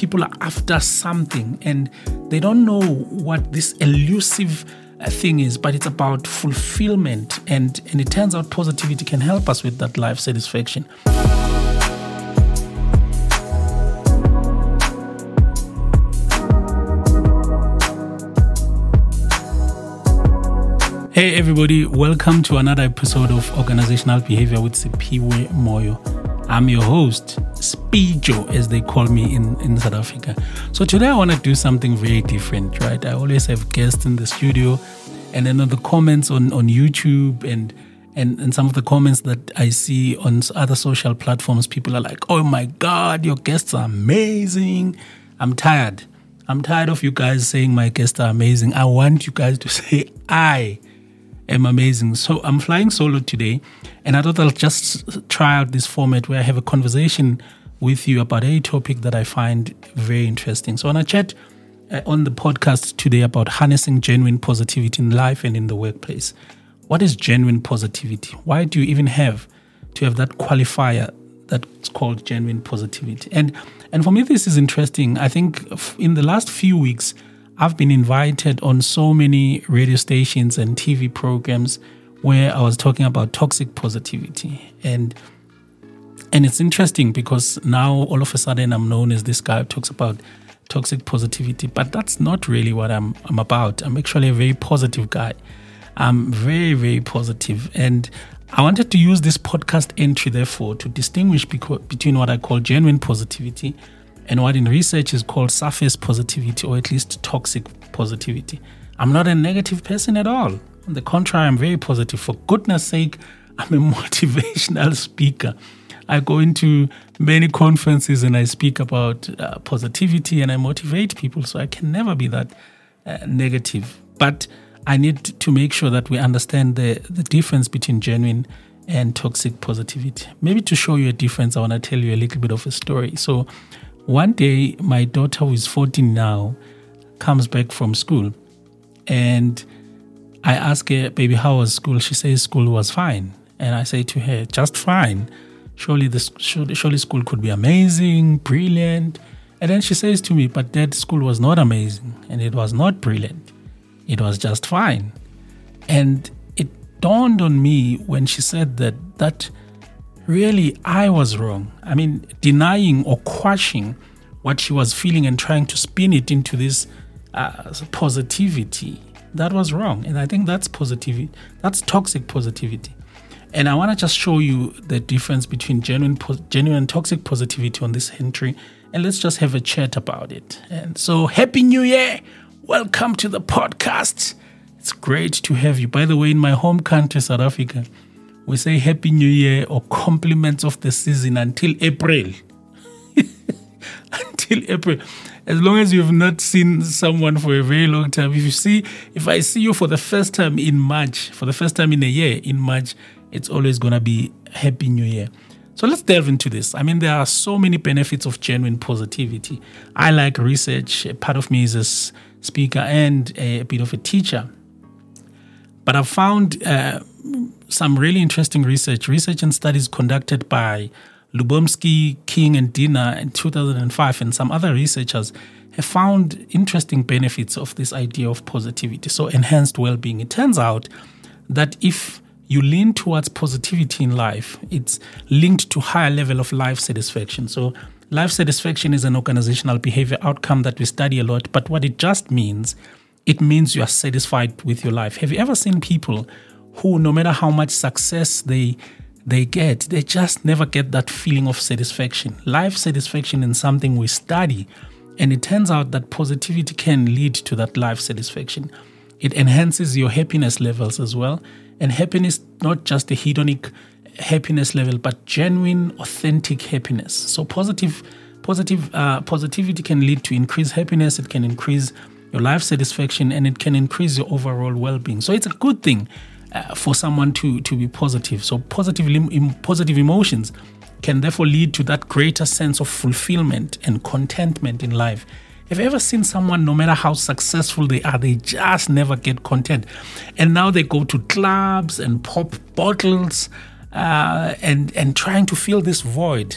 people are after something and they don't know what this elusive uh, thing is, but it's about fulfillment. And, and it turns out positivity can help us with that life satisfaction. Hey everybody, welcome to another episode of Organizational Behavior with Siphiwe Moyo. I'm your host, Speejo, as they call me in, in South Africa. So today I want to do something very different, right? I always have guests in the studio, and then on the comments on, on YouTube and, and and some of the comments that I see on other social platforms, people are like, "Oh my God, your guests are amazing." I'm tired. I'm tired of you guys saying my guests are amazing. I want you guys to say I am amazing. So I'm flying solo today, and I thought I'll just try out this format where I have a conversation with you about a topic that I find very interesting. So, I want to chat uh, on the podcast today about harnessing genuine positivity in life and in the workplace. What is genuine positivity? Why do you even have to have that qualifier that's called genuine positivity? And and for me, this is interesting. I think in the last few weeks, I've been invited on so many radio stations and TV programs where I was talking about toxic positivity. And and it's interesting because now all of a sudden I'm known as this guy who talks about toxic positivity, but that's not really what I'm I'm about. I'm actually a very positive guy. I'm very, very. And I wanted to use this podcast entry, therefore, to distinguish between what I call genuine positivity and what in research is called surface positivity or at least toxic positivity. I'm not a negative person at all. On the contrary, I'm very positive. For goodness sake, I'm a motivational speaker. I go into many conferences and I speak about uh, positivity and I motivate people, so I can never be that uh, negative. But I need to make sure that we understand the, the difference between genuine and toxic positivity. Maybe to show you a difference, I want to tell you a little bit of a story. So, one day, my daughter, who is 14 now, comes back from school. And I ask her, Baby, how was school? She says school was fine. And I say to her, Just fine. Surely, this, surely school could be amazing, brilliant. And then she says to me, But that school was not amazing and it was not brilliant. It was just fine. And it dawned on me when she said that, that really I was wrong. I mean, denying or quashing what she was feeling and trying to spin it into this uh, positivity. That was wrong. And I think that's positivity. That's toxic positivity. And I want to just show you the difference between genuine, genuine toxic positivity on this entry. And let's just have a chat about it. And so, Happy New Year! Welcome to the podcast. It's great to have you. By the way, in my home country, South Africa, we say Happy New Year or compliments of the season until April. until April. As long as you've not seen someone for a very long time, if you see, if I see you for the first time in March, for the first time in a year in March, it's always going to be Happy New Year. So let's delve into this. I mean, there are so many benefits of genuine positivity. I like research. Part of me is a speaker and a bit of a teacher. But I've found uh, some really interesting research, research and studies conducted by Lyubomirsky, King, and Diener in 2005, and some other researchers have found interesting benefits of this idea of positivity, so enhanced well being. It turns out that if you lean towards positivity in life, it's linked to higher level of life satisfaction. So life satisfaction is an organizational behavior outcome that we study a lot, but what it just means, it means you are satisfied with your life. Have you ever seen people who, no matter how much success they they get, they just never get that feeling of satisfaction. Life satisfaction is something we study, and it turns out that positivity can lead to that life satisfaction. It enhances your happiness levels as well, and happiness not just a hedonic happiness level, but genuine, authentic happiness. So positive, positive, uh, positivity can lead to increased happiness. It can increase your life satisfaction, and it can increase your overall well-being. So it's a good thing uh, for someone to to be positive. So positive positive emotions can therefore lead to that greater sense of fulfillment and contentment in life. Have you ever seen someone, no matter how successful they are, they just never get content? And now they go to clubs and pop bottles uh, and, and trying to fill this void.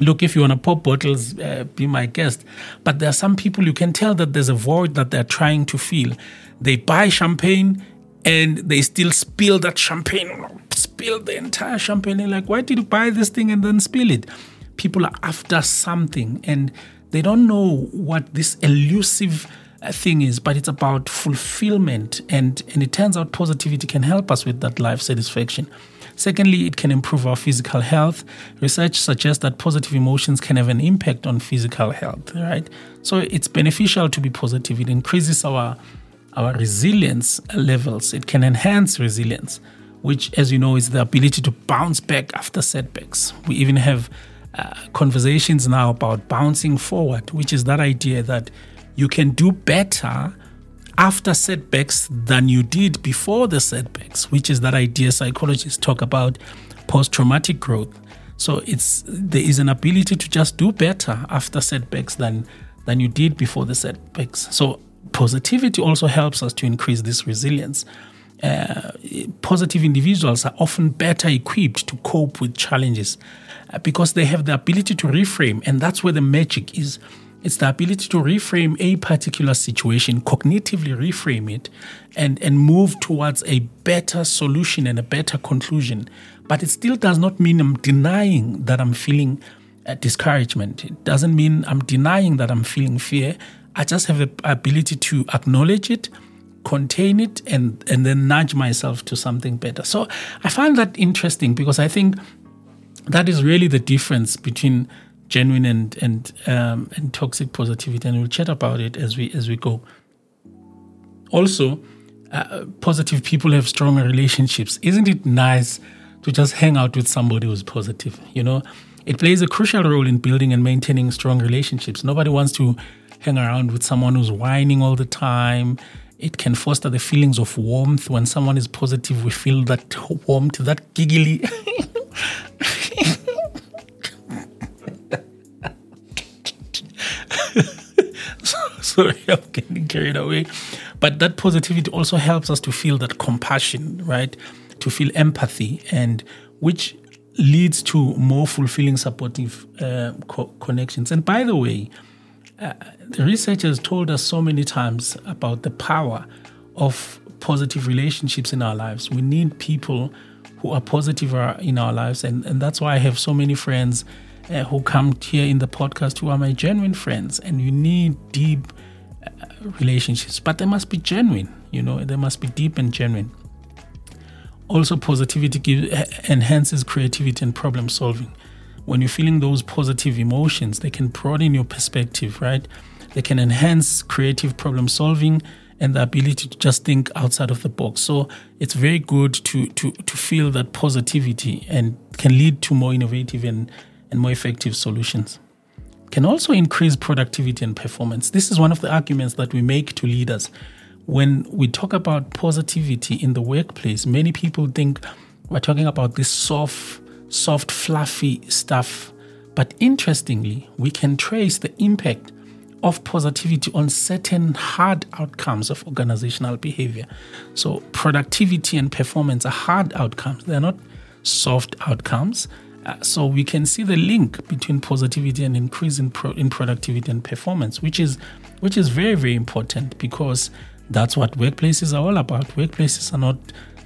look, if you want to pop bottles, uh, be my guest. But there are some people you can tell that there's a void that they're trying to fill. They buy champagne and they still spill that champagne, spill the entire champagne. They're like, why did you buy this thing and then spill it? People are after something and they don't know what this elusive uh, thing is, but it's about fulfillment. And, and it turns out positivity can help us with that life satisfaction. Secondly, it can improve our physical health. Research suggests that positive emotions can have an impact on physical health, right? So it's beneficial to be positive. It increases our our resilience levels. It can enhance resilience, which, as you know, is the ability to bounce back after setbacks. We even have uh, conversations now about bouncing forward, which is that idea that you can do better after setbacks than you did before the setbacks, which is that idea psychologists talk about post traumatic growth. So it's there is an ability to just do better after setbacks than than you did before the setbacks. So positivity also helps us to increase this resilience. Uh, positive individuals are often better equipped to cope with challenges uh, because they have the ability to reframe, and that's where the magic is. It's the ability to reframe a particular situation, cognitively reframe it, and, and move towards a better solution and a better conclusion. But it still does not mean I'm denying that I'm feeling uh, discouragement. It doesn't mean I'm denying that I'm feeling fear. I just have the ability to acknowledge it, contain it, and, and then nudge myself to something better. So I find that interesting because I think that is really the difference between genuine and and um, and toxic positivity, and we'll chat about it as we as we go. Also, uh, positive people have stronger relationships. Isn't it nice to just hang out with somebody who's positive? You know, it plays a crucial role in building and maintaining strong relationships. Nobody wants to hang around with someone who's whining all the time. It can foster the feelings of warmth. When someone is positive, we feel that warmth, that giggly. Sorry, I'm getting carried away. But that positivity also helps us to feel that compassion, right? To feel empathy, and which leads to more fulfilling, supportive uh, co- connections. And by the way, uh, the research has told us so many times about the power of positive relationships in our lives. We need people who are positive in our lives, and, and that's why I have so many friends uh, who come here in the podcast who are my genuine friends. And you need deep uh, relationships, but they must be genuine. You know, they must be deep and genuine. Also, positivity gives, enhances creativity and problem solving when you're feeling those positive emotions, they can broaden your perspective, right? They can enhance creative problem solving and the ability to just think outside of the box. So it's very good to to to feel that positivity and can lead to more innovative and, and more effective solutions. Can also increase productivity and performance. This is one of the arguments that we make to leaders. When we talk about positivity in the workplace, many people think we're talking about this soft soft, fluffy stuff. But interestingly, we can trace the impact of positivity on certain hard outcomes of organizational behavior. So, productivity and performance are hard outcomes, they're not soft outcomes. Uh, so, we can see the link between positivity and increase in, pro- in productivity and performance, which is, which is very, very important because that's what workplaces are all about. Workplaces are not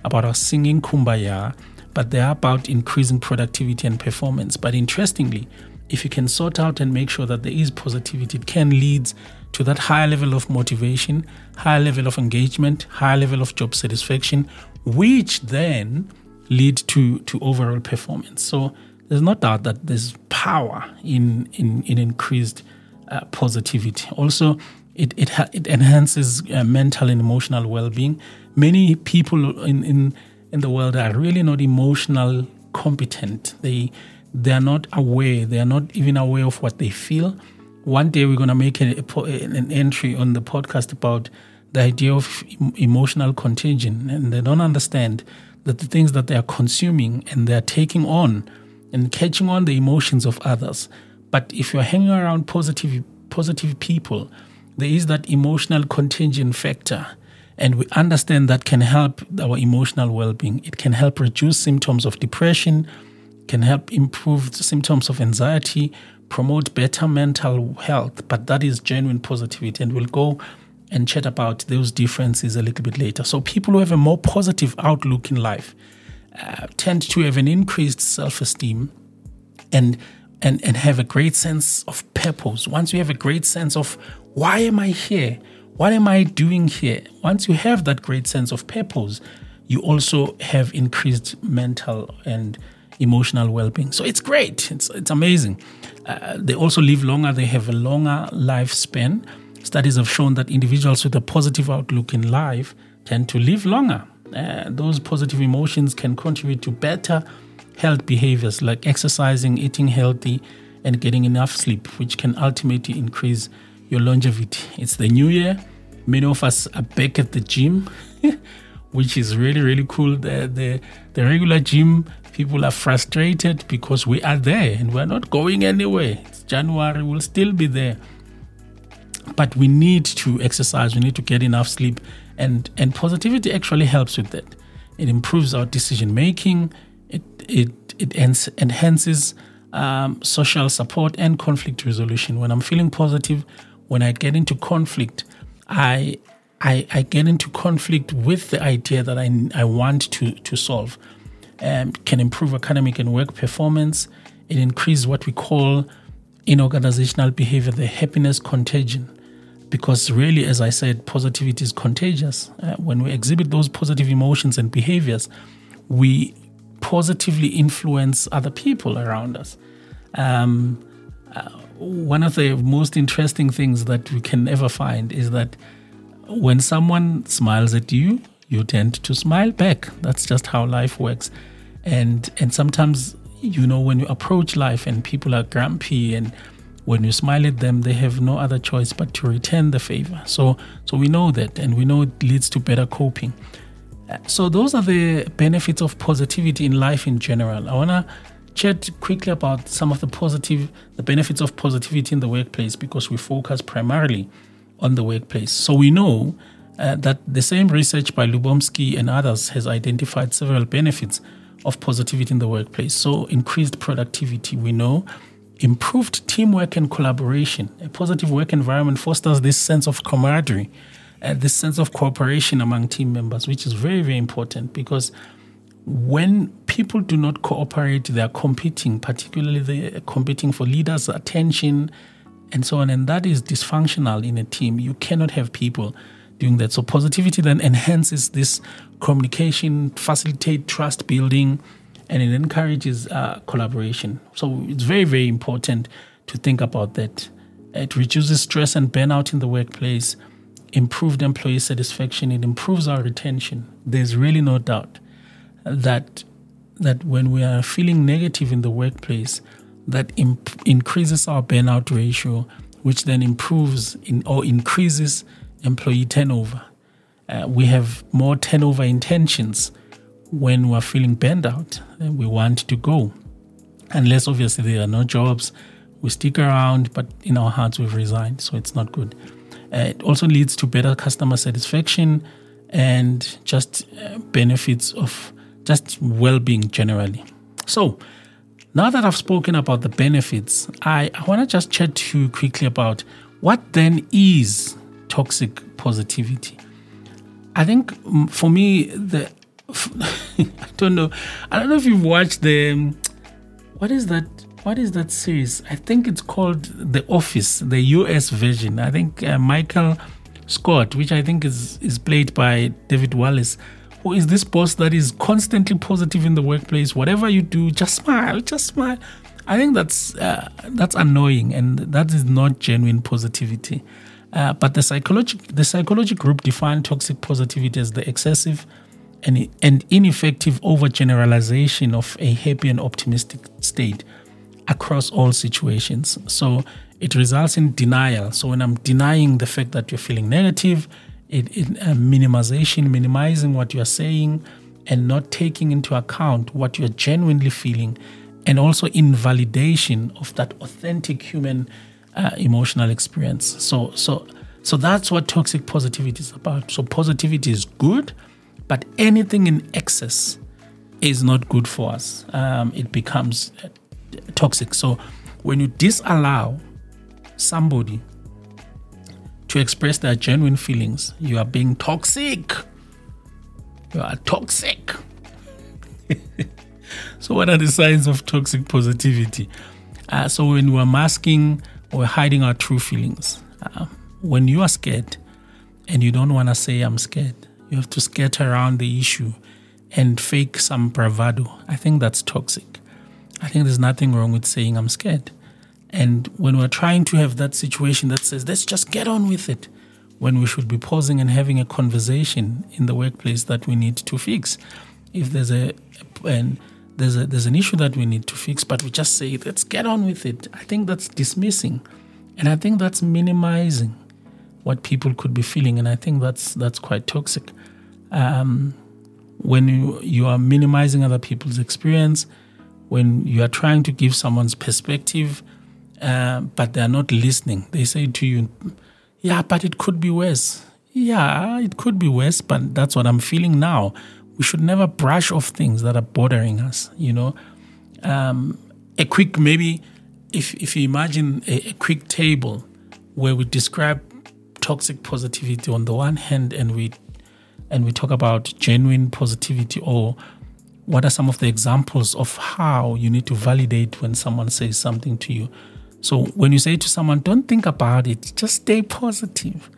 about us singing kumbaya but they are about increasing productivity and performance. But interestingly, if you can sort out and make sure that there is positivity, it can lead to that higher level of motivation, higher level of engagement, higher level of job satisfaction, which then lead to, to overall performance. So there's no doubt that there's power in, in, in increased uh, positivity. Also, it, it, it enhances uh, mental and emotional well being. Many people in, in in the world are really not emotional competent. They they are not aware. They are not even aware of what they feel. One day we're going to make a, a, an entry on the podcast about the idea of emotional contagion, and they don't understand that the things that they are consuming and they are taking on and catching on the emotions of others. But if you're hanging around positive positive people, there is that emotional contagion factor and we understand that can help our emotional well being. It can help reduce symptoms of depression, can help improve symptoms of anxiety, promote better mental health, but that is genuine positivity. And we'll go and chat about those differences a little bit later. So, people who have a more positive outlook in life uh, tend to have an increased self esteem and, and, and have a great sense of purpose. Once you have a great sense of why am I here? What am I doing here? Once you have that great sense of purpose, you also have increased mental and emotional well-being. So it's great. It's it's amazing. Uh, they also live longer. They have a longer lifespan. Studies have shown that individuals with a positive outlook in life tend to live longer. Uh, those positive emotions can contribute to better health behaviors like exercising, eating healthy, and getting enough sleep, which can ultimately increase your longevity. It's the new year. Many of us are back at the gym, which is really, really cool. The, the, the regular gym people are frustrated because we are there and we're not going anywhere. It's January, we'll still be there. But we need to exercise, we need to get enough sleep, and, and positivity actually helps with that. It improves our decision making, it, it, it enhances um, social support and conflict resolution. When I'm feeling positive, when I get into conflict, I, I, I get into conflict with the idea that I, I want to, to solve um, can improve academic and work performance. It increases what we call in organizational behavior the happiness contagion. Because really, as I said, positivity is contagious. Uh, when we exhibit those positive emotions and behaviors, we positively influence other people around us. Um, uh, one of the most interesting things that we can ever find is that when someone smiles at you, you tend to smile back. That's just how life works. And and sometimes you know when you approach life and people are grumpy and when you smile at them they have no other choice but to return the favor. So so we know that and we know it leads to better coping. So those are the benefits of positivity in life in general. I want to chat quickly about some of the positive the benefits of positivity in the workplace because we focus primarily on the workplace. So we know uh, that the same research by Lyubomirsky and others has identified several benefits of positivity in the workplace. So, increased productivity, we know, improved teamwork and collaboration. A positive work environment fosters this sense of camaraderie, uh, this sense of cooperation among team members, which is very, very important because when people do not cooperate, they are competing, particularly they're competing for leaders' attention and so on. And that is dysfunctional in a team. You cannot have people doing that. So positivity then enhances this communication, facilitate trust building, and it encourages uh, collaboration. So it's very, very important to think about that. It reduces stress and burnout in the workplace, improved employee satisfaction, it improves our retention. There's really no doubt that that when we are feeling negative in the workplace, that imp- increases our burnout ratio, which then improves in, or increases employee turnover. Uh, we have more turnover intentions when we're feeling burned out and we want to go. Unless obviously there are no jobs, we stick around, but in our hearts we've resigned, so it's not good. Uh, it also leads to better customer satisfaction and just uh, benefits of just well being generally. So, now that I've spoken about the benefits, I, I want to just chat to you quickly about what then is toxic positivity. I think mm, for me, the I don't know. I don't know if you've watched the what is that? What is that series? I think it's called The Office, the US version. I think uh, Michael Scott, which I think is is played by David Wallace, who is this boss that is constantly positive in the workplace. Whatever you do, just smile, just smile. I think that's uh, that's annoying, and that is not genuine positivity. Uh, but the psychology, the psychology group defined toxic positivity as the excessive and, and ineffective overgeneralization of a happy and optimistic state across all situations. So it results in denial. So when I'm denying the fact that you're feeling negative, it, it uh, minimization, minimizing what you're saying, and not taking into account what you're genuinely feeling, and also invalidation of that authentic human uh, emotional experience. So, so, so that's what toxic positivity is about. So, positivity is good, but anything in excess is not good for us. Um, it becomes uh, toxic. So when you disallow somebody to express their genuine feelings, you are being toxic. You are toxic. so, what are the signs of toxic positivity? Uh, so, when we're masking or hiding our true feelings, uh, when you are scared and you don't want to say, I'm scared, you have to skirt around the issue and fake some bravado. I think that's toxic. I think there's nothing wrong with saying, I'm scared. And when we're trying to have that situation that says, let's just get on with it, when we should be pausing and having a conversation in the workplace that we need to fix. If there's a, and there's a there's an issue that we need to fix, but we just say, let's get on with it. I think that's dismissing. And I think that's minimizing what people could be feeling. And I think that's that's quite toxic. Um, when you, you are minimizing other people's experience, when you are trying to give someone's perspective, uh, but they're not listening. They say to you, Yeah, but it could be worse. Yeah, it could be worse, but that's what I'm feeling now. We should never brush off things that are bothering us, you know. Um, a quick, maybe, if, if you imagine a, a quick table where we describe toxic positivity on the one hand and we and we talk about genuine positivity or what are some of the examples of how you need to validate when someone says something to you so when you say to someone, don't think about it, just stay positive.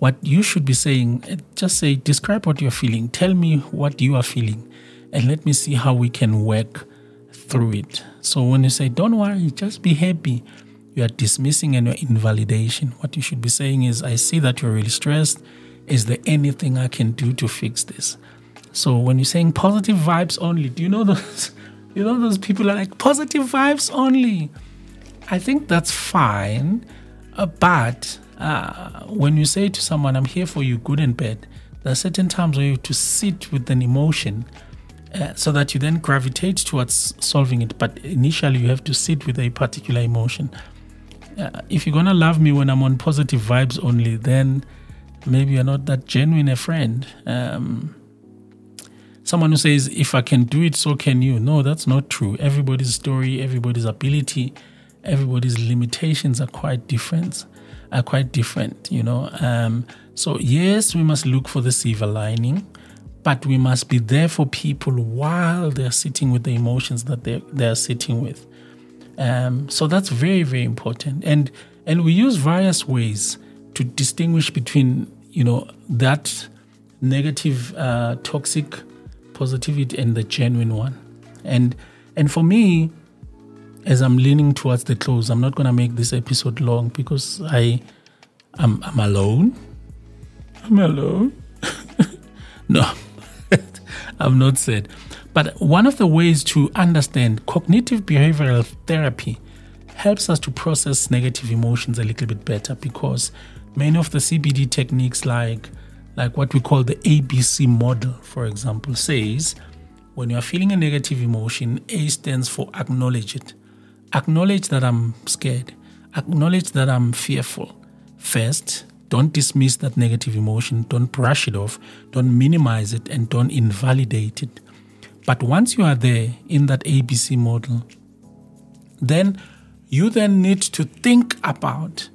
What you should be saying, eh, just say, describe what you're feeling. Tell me what you are feeling, and let me see how we can work through it. So when you say, don't worry, just be happy, you are dismissing and you're invalidation. What you should be saying is, I see that you're really stressed. Is there anything I can do to fix this? So when you're saying positive vibes only, do you know those? You know those people are like positive vibes only. I think that's fine. Uh, but uh, when you say to someone, I'm here for you, good and bad, there are certain times where you have to sit with an emotion uh, so that you then gravitate towards solving it. But initially, you have to sit with a particular emotion. Uh, if you're going to love me when I'm on positive vibes only, then maybe you're not that genuine a friend. Um, someone who says, If I can do it, so can you. No, that's not true. Everybody's story, everybody's ability everybody's limitations are quite different are quite different you know? Um, so yes we must look for the silver lining but we must be there for people while they're sitting with the emotions that they're, they're sitting with. Um, so that's very very important. And and we use various ways to distinguish between you know that negative uh, toxic positivity and the genuine one. And and for me as I'm leaning towards the close, I'm not going to make this episode long because I, I'm, I'm alone. I'm alone. no, I'm not sad. But one of the ways to understand cognitive behavioral therapy helps us to process negative emotions a little bit better because many of the CBT techniques, like like what we call the ABC model, for example, says when you are feeling a negative emotion, A stands for acknowledge it acknowledge that I'm scared, acknowledge that I'm fearful. First, don't dismiss that negative emotion, don't brush it off, don't minimize it, and don't invalidate it. But once you are there in that ABC model, then you then need to think about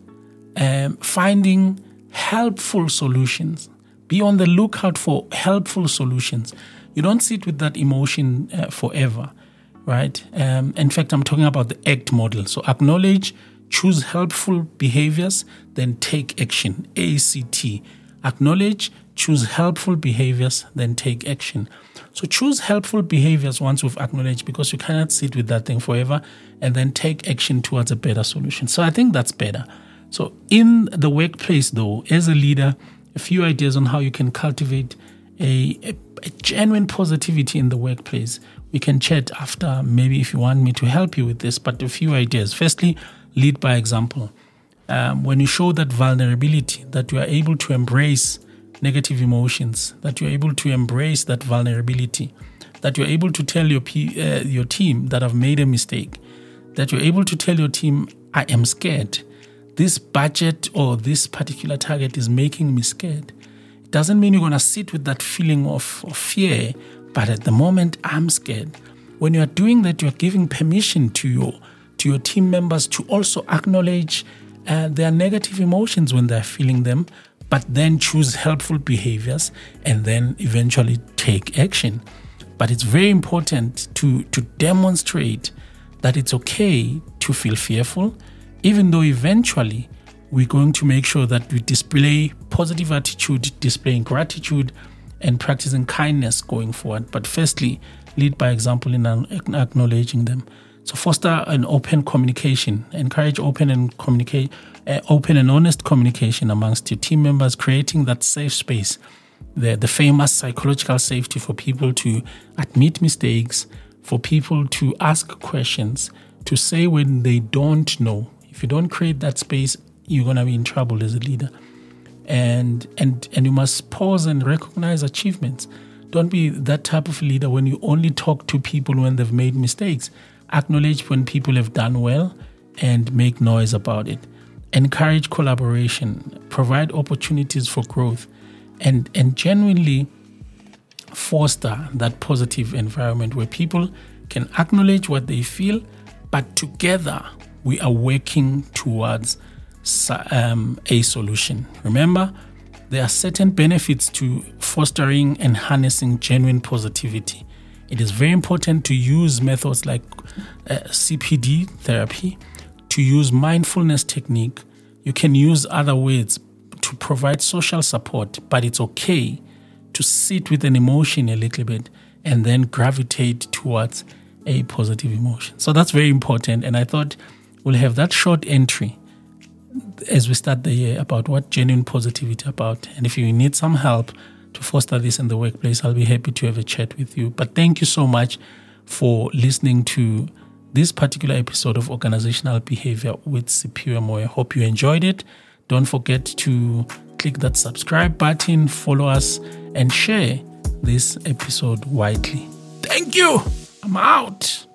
um, finding helpful solutions. Be on the lookout for helpful solutions. You don't sit with that emotion uh, forever right? Um, in fact, I'm talking about the ACT model. So acknowledge, choose helpful behaviors, then take action. ACT. Acknowledge, choose helpful behaviors, then take action. So choose helpful behaviors once we've acknowledged because you cannot sit with that thing forever and then take action towards a better solution. So I think that's better. So in the workplace, though, as a leader, a few ideas on how you can cultivate a, a, a genuine positivity in the workplace we can chat after, maybe if you want me to help you with this, but a few ideas. Firstly, lead by example. Um, when you show that vulnerability, that you are able to embrace negative emotions, that you're able to embrace that vulnerability, that you're able to tell your, uh, your team that I've made a mistake, that you're able to tell your team, I am scared. This budget or this particular target is making me scared. It doesn't mean you're going to sit with that feeling of, of fear but at the moment I'm scared. When you are doing that, you are giving permission to your to your team members to also acknowledge uh, their negative emotions when they're feeling them, but then choose helpful behaviors and then eventually take action. But it's very important to to demonstrate that it's okay to feel fearful, even though eventually we're going to make sure that we display positive attitude, displaying gratitude, and practicing kindness going forward. But firstly, lead by example in acknowledging them. So foster an open communication, encourage open and communicate, uh, open and honest communication amongst your team members, creating that safe space, the the famous psychological safety for people to admit mistakes, for people to ask questions, to say when they don't know. If you don't create that space, you're gonna be in trouble as a leader. And and and you must pause and recognize achievements. Don't be that type of leader when you only talk to people when they've made mistakes. Acknowledge when people have done well and make noise about it. Encourage collaboration, provide opportunities for growth, and, and genuinely foster that positive environment where people can acknowledge what they feel, but together we are working towards um, a solution. Remember, there are certain benefits to fostering and harnessing genuine positivity. It is very important to use methods like uh, CBT therapy, to use mindfulness technique. You can use other ways to provide social support, but it's okay to sit with an emotion a little bit and then gravitate towards a positive emotion. So that's very important. And I thought we'll have that short entry as we start the year about what genuine positivity about. And if you need some help to foster this in the workplace, I'll be happy to have a chat with you. But thank you so much for listening to this particular episode of Organizational Behavior with Siphiwe Moyo. Hope you enjoyed it. Don't forget to click that subscribe button, follow us, and share this episode widely. Thank you. I'm out.